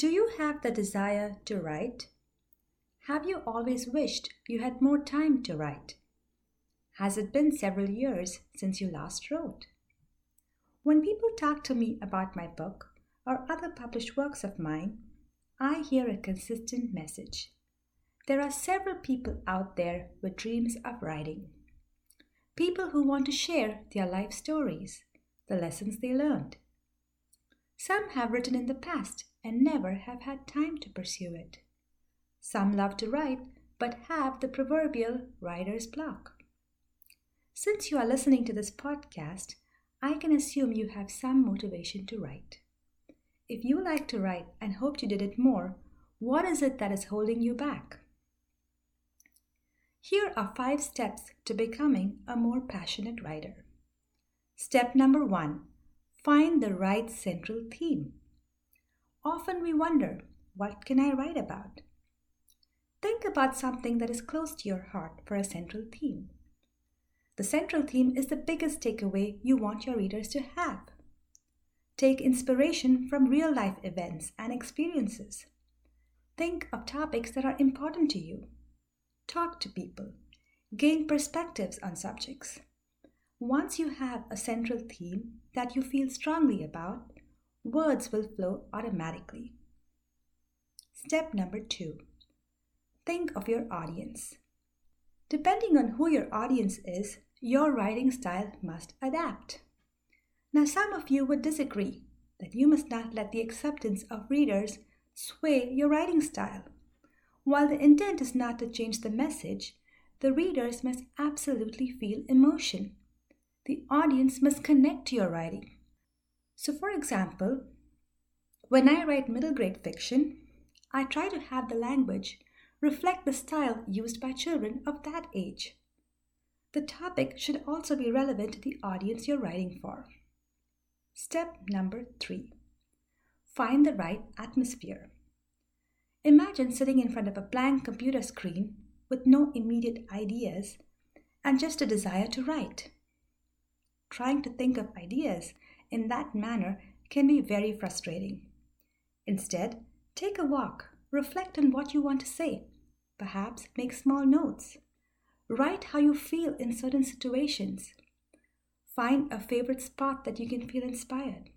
Do you have the desire to write? Have you always wished you had more time to write? Has it been several years since you last wrote? When people talk to me about my book or other published works of mine, I hear a consistent message. There are several people out there with dreams of writing. People who want to share their life stories, the lessons they learned. Some have written in the past and never have had time to pursue it. Some love to write but have the proverbial writer's block. Since you are listening to this podcast, I can assume you have some motivation to write. If you like to write and hoped you did it more, what is it that is holding you back? Here are five steps to becoming a more passionate writer. Step number one find the right central theme. Often we wonder, what can I write about? Think about something that is close to your heart for a central theme. The central theme is the biggest takeaway you want your readers to have. Take inspiration from real life events and experiences. Think of topics that are important to you. Talk to people. Gain perspectives on subjects. Once you have a central theme that you feel strongly about, words will flow automatically. Step number two think of your audience. Depending on who your audience is, your writing style must adapt. Now, some of you would disagree that you must not let the acceptance of readers sway your writing style. While the intent is not to change the message, the readers must absolutely feel emotion. The audience must connect to your writing. So, for example, when I write middle grade fiction, I try to have the language reflect the style used by children of that age. The topic should also be relevant to the audience you're writing for. Step number three find the right atmosphere. Imagine sitting in front of a blank computer screen with no immediate ideas and just a desire to write. Trying to think of ideas in that manner can be very frustrating. Instead, take a walk, reflect on what you want to say, perhaps make small notes. Write how you feel in certain situations. Find a favorite spot that you can feel inspired.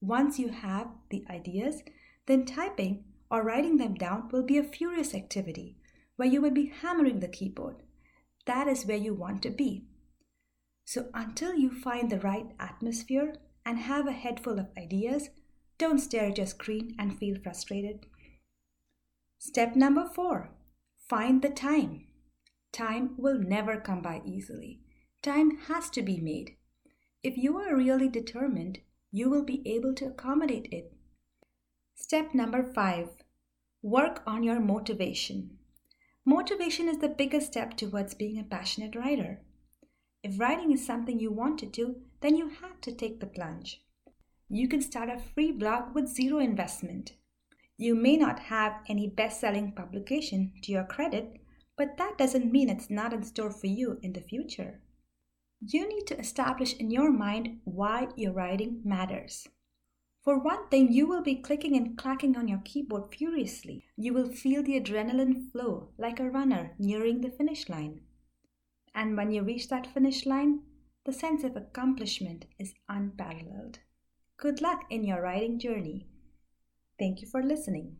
Once you have the ideas, then typing or writing them down will be a furious activity where you will be hammering the keyboard. That is where you want to be. So, until you find the right atmosphere, and have a head full of ideas, don't stare at your screen and feel frustrated. Step number four find the time. Time will never come by easily. Time has to be made. If you are really determined, you will be able to accommodate it. Step number five work on your motivation. Motivation is the biggest step towards being a passionate writer. If writing is something you want to do, then you have to take the plunge. You can start a free blog with zero investment. You may not have any best selling publication to your credit, but that doesn't mean it's not in store for you in the future. You need to establish in your mind why your writing matters. For one thing, you will be clicking and clacking on your keyboard furiously. You will feel the adrenaline flow like a runner nearing the finish line. And when you reach that finish line, the sense of accomplishment is unparalleled. Good luck in your writing journey. Thank you for listening.